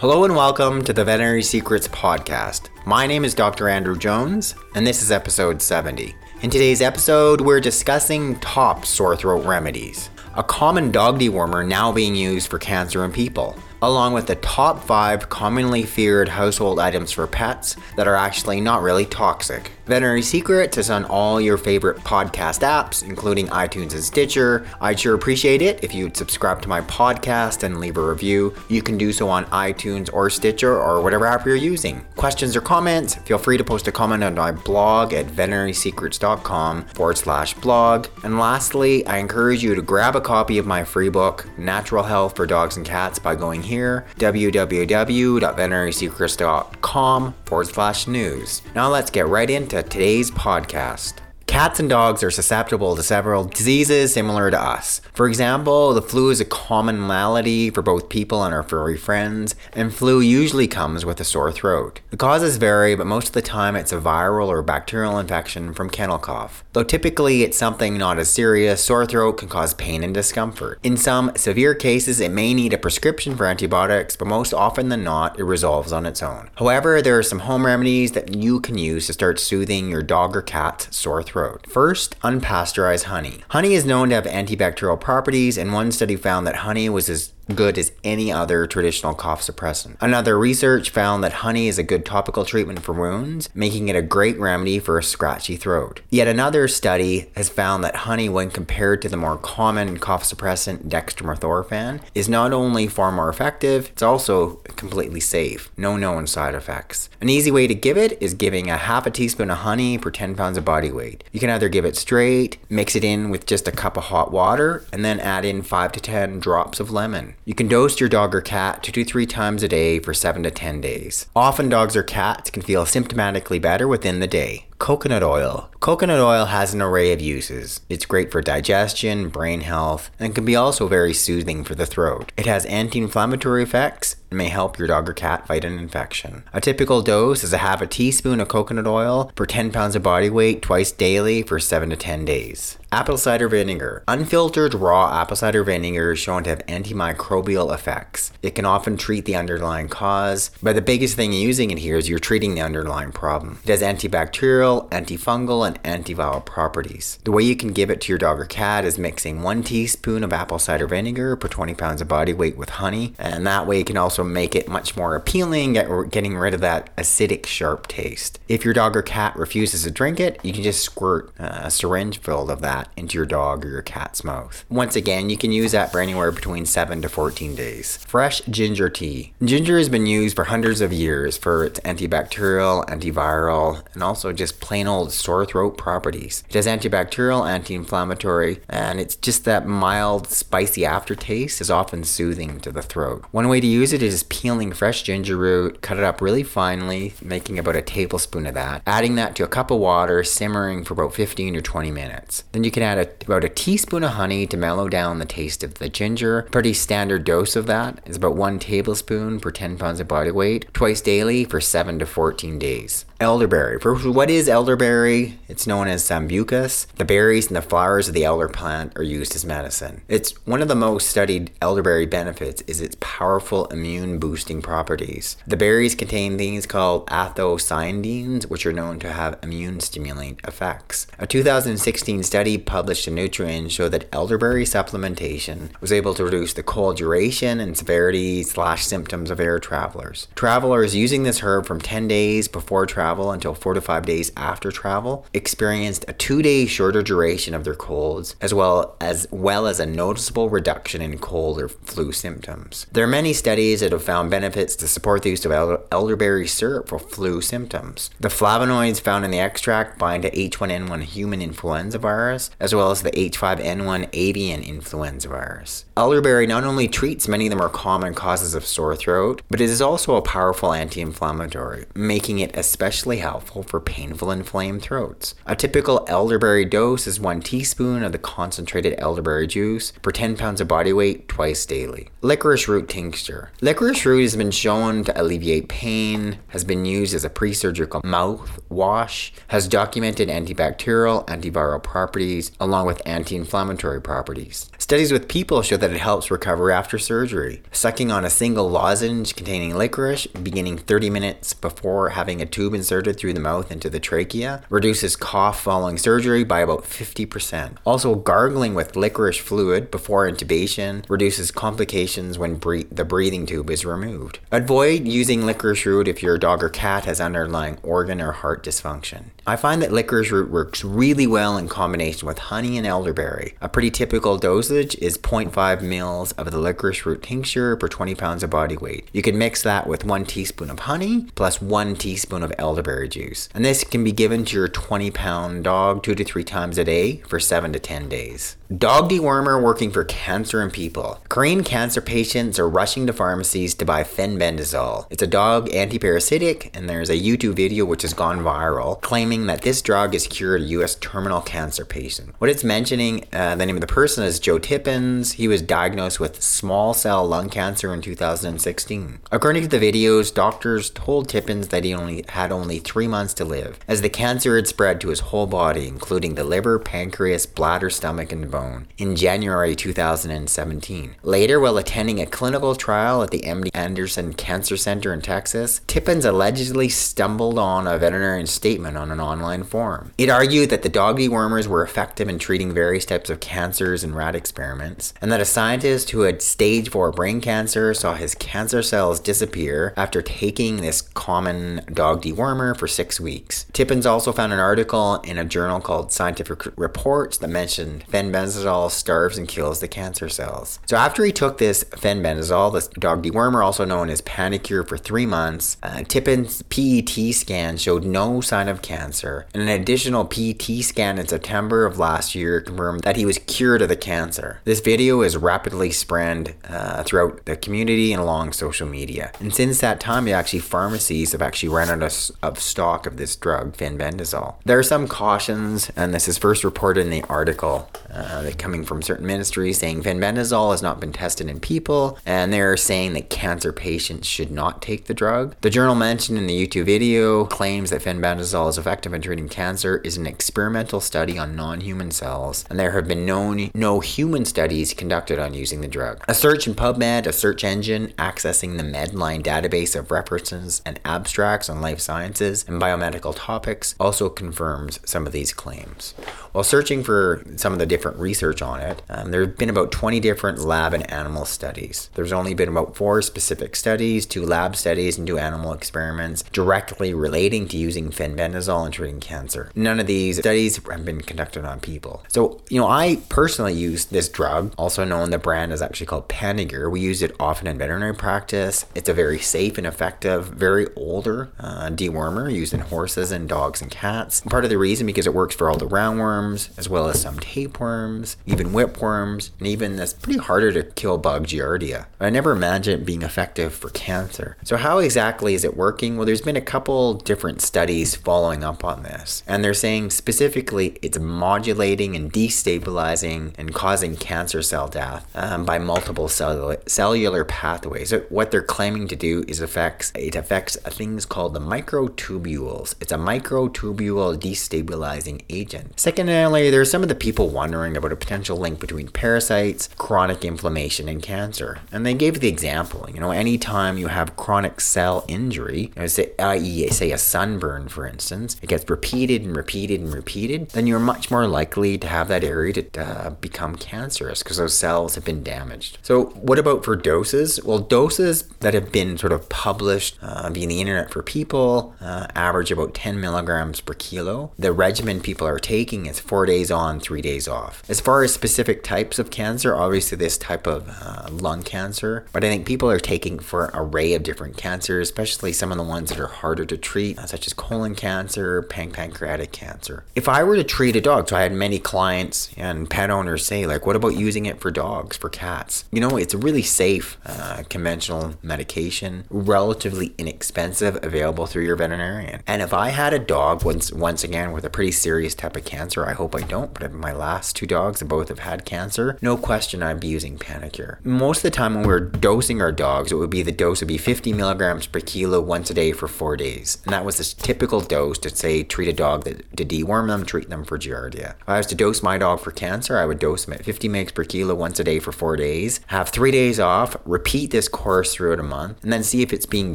Hello and welcome to the Veterinary Secrets Podcast. My name is Dr. Andrew Jones, and this is episode 70. In today's episode, we're discussing top sore throat remedies, a common dog dewormer now being used for cancer in people along with the top five commonly feared household items for pets that are actually not really toxic. Veterinary Secrets is on all your favorite podcast apps, including iTunes and Stitcher. I'd sure appreciate it if you'd subscribe to my podcast and leave a review. You can do so on iTunes or Stitcher or whatever app you're using. Questions or comments, feel free to post a comment on my blog at veterinarysecrets.com forward slash blog. And lastly, I encourage you to grab a copy of my free book, Natural Health for Dogs and Cats, by going here www.veterinarysecrets.com forward slash news. Now let's get right into today's podcast. Cats and dogs are susceptible to several diseases similar to us. For example, the flu is a common malady for both people and our furry friends, and flu usually comes with a sore throat. The causes vary, but most of the time it's a viral or bacterial infection from kennel cough. Though typically it's something not as serious, sore throat can cause pain and discomfort. In some severe cases, it may need a prescription for antibiotics, but most often than not, it resolves on its own. However, there are some home remedies that you can use to start soothing your dog or cat's sore throat. First, unpasteurized honey. Honey is known to have antibacterial properties, and one study found that honey was as good as any other traditional cough suppressant. Another research found that honey is a good topical treatment for wounds, making it a great remedy for a scratchy throat. Yet another study has found that honey, when compared to the more common cough suppressant dextromethorphan, is not only far more effective, it's also completely safe. No known side effects. An easy way to give it is giving a half a teaspoon of honey per 10 pounds of body weight. You can either give it straight, mix it in with just a cup of hot water, and then add in 5 to 10 drops of lemon. You can dose your dog or cat two to three times a day for 7 to 10 days. Often dogs or cats can feel symptomatically better within the day. Coconut oil. Coconut oil has an array of uses. It's great for digestion, brain health, and can be also very soothing for the throat. It has anti inflammatory effects and may help your dog or cat fight an infection. A typical dose is a half a teaspoon of coconut oil per 10 pounds of body weight twice daily for 7 to 10 days. Apple cider vinegar. Unfiltered raw apple cider vinegar is shown to have antimicrobial effects. It can often treat the underlying cause, but the biggest thing using it here is you're treating the underlying problem. It has antibacterial, antifungal, and antiviral properties. The way you can give it to your dog or cat is mixing one teaspoon of apple cider vinegar per 20 pounds of body weight with honey, and that way you can also make it much more appealing, getting rid of that acidic, sharp taste. If your dog or cat refuses to drink it, you can just squirt a syringe filled of that into your dog or your cat's mouth. Once again, you can use that for anywhere between 7 to 14 days. Fresh ginger tea. Ginger has been used for hundreds of years for its antibacterial, antiviral, and also just plain old sore throat properties. It has antibacterial, anti inflammatory, and it's just that mild, spicy aftertaste is often soothing to the throat. One way to use it is peeling fresh ginger root, cut it up really finely, making about a tablespoon of that, adding that to a cup of water, simmering for about 15 or 20 minutes. Then you can add a, about a teaspoon of honey to mellow down the taste of the ginger. Pretty standard dose of that is about one tablespoon per 10 pounds of body weight, twice daily for 7 to 14 days. Elderberry. For what is elderberry? It's known as sambucus. The berries and the flowers of the elder plant are used as medicine. It's one of the most studied elderberry benefits is its powerful immune boosting properties. The berries contain things called anthocyanidins, which are known to have immune stimulant effects. A 2016 study published in Nutrients showed that elderberry supplementation was able to reduce the cold duration and severity slash symptoms of air travelers. Travelers using this herb from 10 days before travel travel until four to five days after travel experienced a two day shorter duration of their colds, as well as well as a noticeable reduction in cold or flu symptoms. There are many studies that have found benefits to support the use of elderberry syrup for flu symptoms. The flavonoids found in the extract bind to H1N1 human influenza virus, as well as the H5N1 avian influenza virus. Elderberry not only treats many of the more common causes of sore throat, but it is also a powerful anti inflammatory, making it especially especially helpful for painful inflamed throats. A typical elderberry dose is 1 teaspoon of the concentrated elderberry juice per 10 pounds of body weight twice daily. Licorice root tincture. Licorice root has been shown to alleviate pain, has been used as a pre surgical mouthwash, has documented antibacterial, antiviral properties, along with anti inflammatory properties. Studies with people show that it helps recover after surgery. Sucking on a single lozenge containing licorice, beginning 30 minutes before having a tube inserted through the mouth into the trachea, reduces cough following surgery by about 50%. Also, gargling with licorice fluid before intubation reduces complications when bre- the breathing tube is removed. Avoid using licorice root if your dog or cat has underlying organ or heart dysfunction. I find that licorice root works really well in combination with honey and elderberry. A pretty typical dosage is 0.5 mils of the licorice root tincture per 20 pounds of body weight. You can mix that with 1 teaspoon of honey plus 1 teaspoon of elderberry juice. And this can be given to your 20 pound dog 2 to 3 times a day for 7 to 10 days. Dog dewormer working for cancer in people. Korean cancer patients are rushing to pharmacies to buy fenbendazole. It's a dog antiparasitic, and there's a YouTube video which has gone viral claiming that this drug has cured a U.S. terminal cancer patient. What it's mentioning, uh, the name of the person is Joe Tippins. He was diagnosed with small cell lung cancer in 2016. According to the videos, doctors told Tippins that he only had only three months to live, as the cancer had spread to his whole body, including the liver, pancreas, bladder, stomach, and bone in January 2017. Later, while attending a clinical trial at the MD Anderson Cancer Center in Texas, Tippins allegedly stumbled on a veterinarian's statement on an online forum. It argued that the dog dewormers were effective in treating various types of cancers in rat experiments, and that a scientist who had stage 4 brain cancer saw his cancer cells disappear after taking this common dog dewormer for six weeks. Tippins also found an article in a journal called Scientific Reports that mentioned fenbendazole fenbendazole starves and kills the cancer cells. So after he took this fenbendazole, this dog dewormer, also known as Panacur, for three months, uh, Tippin's PET scan showed no sign of cancer, and an additional PET scan in September of last year confirmed that he was cured of the cancer. This video is rapidly spread uh, throughout the community and along social media. And since that time, actually pharmacies have actually run out of, of stock of this drug, fenbendazole. There are some cautions, and this is first reported in the article. Uh, uh, coming from certain ministries saying fenbendazole has not been tested in people, and they're saying that cancer patients should not take the drug. The journal mentioned in the YouTube video claims that fenbendazole is effective in treating cancer is an experimental study on non-human cells, and there have been no, no human studies conducted on using the drug. A search in PubMed, a search engine accessing the Medline database of references and abstracts on life sciences and biomedical topics, also confirms some of these claims. While searching for some of the different research on it, um, there have been about 20 different lab and animal studies. There's only been about four specific studies, two lab studies, and two animal experiments directly relating to using fenbendazole in treating cancer. None of these studies have been conducted on people. So, you know, I personally use this drug, also known the brand is actually called Panacur. We use it often in veterinary practice. It's a very safe and effective, very older uh, dewormer used in horses and dogs and cats. Part of the reason because it works for all the roundworms as well as some tapeworms, even whipworms, and even this pretty harder to kill bug Giardia. I never imagined it being effective for cancer. So how exactly is it working? Well, there's been a couple different studies following up on this, and they're saying specifically it's modulating and destabilizing and causing cancer cell death um, by multiple cellular, pathways. So what they're claiming to do is affects it affects things called the microtubules. It's a microtubule destabilizing agent. Second Additionally, there are some of the people wondering about a potential link between parasites, chronic inflammation, and cancer. And they gave the example, you know, anytime you have chronic cell injury, you know, say, i.e., say a sunburn, for instance, it gets repeated and repeated and repeated, then you're much more likely to have that area to uh, become cancerous because those cells have been damaged. So, what about for doses? Well, doses that have been sort of published uh, via the internet for people uh, average about 10 milligrams per kilo. The regimen people are taking is four days on, three days off. As far as specific types of cancer, obviously this type of uh, lung cancer, but I think people are taking for an array of different cancers, especially some of the ones that are harder to treat, uh, such as colon cancer, pan- pancreatic cancer. If I were to treat a dog, so I had many clients and pet owners say, like, what about using it for dogs, for cats? You know, it's a really safe, uh, conventional medication, relatively inexpensive, available through your veterinarian. And if I had a dog, once once again, with a pretty serious type of cancer, I hope I don't, but my last two dogs, both have had cancer, no question I'd be using Panacur. Most of the time when we're dosing our dogs, it would be the dose would be 50 milligrams per kilo once a day for four days. And that was the typical dose to say treat a dog that, to deworm them, treat them for Giardia. If I was to dose my dog for cancer, I would dose them at 50 mg per kilo once a day for four days, have three days off, repeat this course throughout a month, and then see if it's being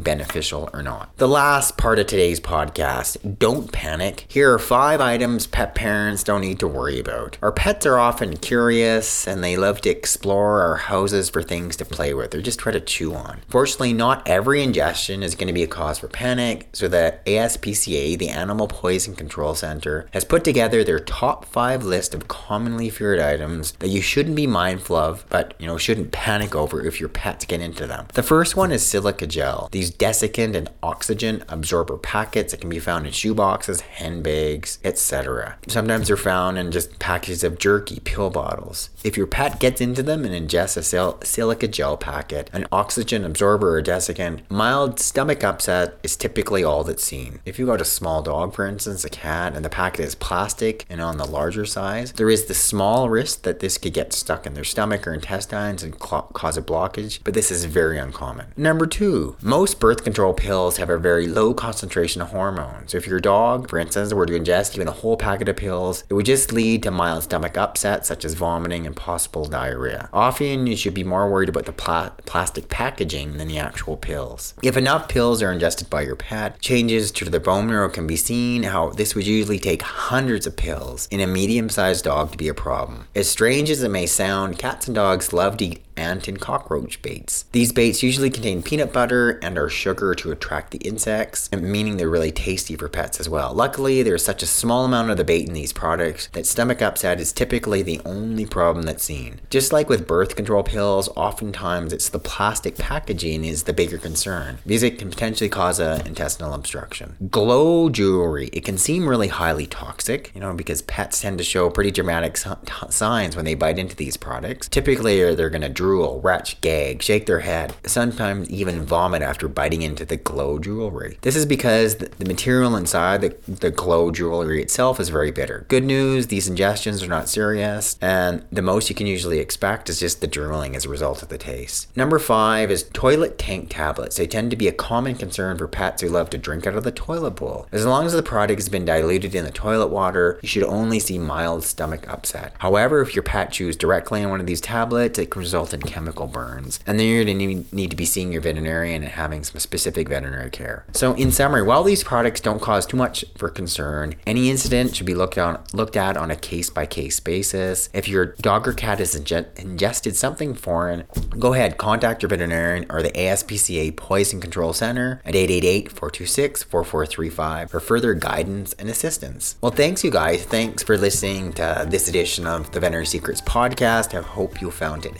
beneficial or not. The last part of today's podcast don't panic. Here are five items pet parents don't need to worry about. Our pets are often curious and they love to explore our houses for things to play with or just try to chew on. Fortunately, not every ingestion is going to be a cause for panic, so the ASPCA, the Animal Poison Control Center, has put together their top five list of commonly feared items that you shouldn't be mindful of, but you know shouldn't panic over if your pets get into them. The first one is silica gel. These desiccant and oxygen absorber packets that can be found in shoe boxes, handbags, etc. Sometimes they're found in just packages of jerky, pill bottles. If your pet gets into them and ingests a sil- silica gel packet, an oxygen absorber or desiccant, mild stomach upset is typically all that's seen. If you got a small dog, for instance, a cat, and the packet is plastic and on the larger size, there is the small risk that this could get stuck in their stomach or intestines and cl- cause a blockage, but this is very uncommon. Number two, most birth control pills have a very low concentration of hormones. If your dog, for instance, were to ingest even a whole packet of pills, it would just lead to mild stomach upset, such as vomiting and possible diarrhea. Often, you should be more worried about the pla- plastic packaging than the actual pills. If enough pills are ingested by your pet, changes to the bone marrow can be seen. How this would usually take hundreds of pills in a medium sized dog to be a problem. As strange as it may sound, cats and dogs love to eat ant and cockroach baits. These baits usually contain peanut butter and are sugar to attract the insects, meaning they're really tasty for pets as well. Luckily, there's such a small amount of the bait in these products that stomach upset is typically the only problem that's seen. Just like with birth control pills, oftentimes it's the plastic packaging is the bigger concern because it can potentially cause an intestinal obstruction. Glow jewelry, it can seem really highly toxic, you know, because pets tend to show pretty dramatic signs when they bite into these products. Typically, they're going to drool, retch, gag, shake their head, sometimes even vomit after biting into the glow jewelry. This is because the material inside the, the glow jewelry itself is very bitter. Good news, these ingestions are not serious, and the most you can usually expect is just the drooling as a result of the taste. Number five is toilet tank tablets. They tend to be a common concern for pets who love to drink out of the toilet bowl. As long as the product has been diluted in the toilet water, you should only see mild stomach upset. However, if your pet chews directly on one of these tablets, it can result in chemical burns. And then you're going to need to be seeing your veterinarian and having some specific veterinary care. So, in summary, while these products don't cause too much for concern, any incident should be looked at, looked at on a case by case basis. If your dog or cat has ingested something foreign, go ahead, contact your veterinarian or the ASPCA Poison Control Center at 888 426 4435 for further guidance and assistance. Well, thanks, you guys. Thanks for listening to this edition of the Veterinary Secrets podcast. I hope you found it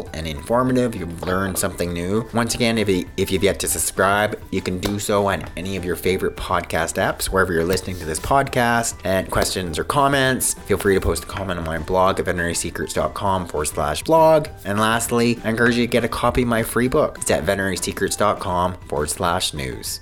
helpful and informative. You've learned something new. Once again, if, you, if you've yet to subscribe, you can do so on any of your favorite podcast apps, wherever you're listening to this podcast. And questions or comments, feel free to post a comment on my blog at veterinarysecrets.com forward slash blog. And lastly, I encourage you to get a copy of my free book. It's at veterinarysecrets.com forward slash news.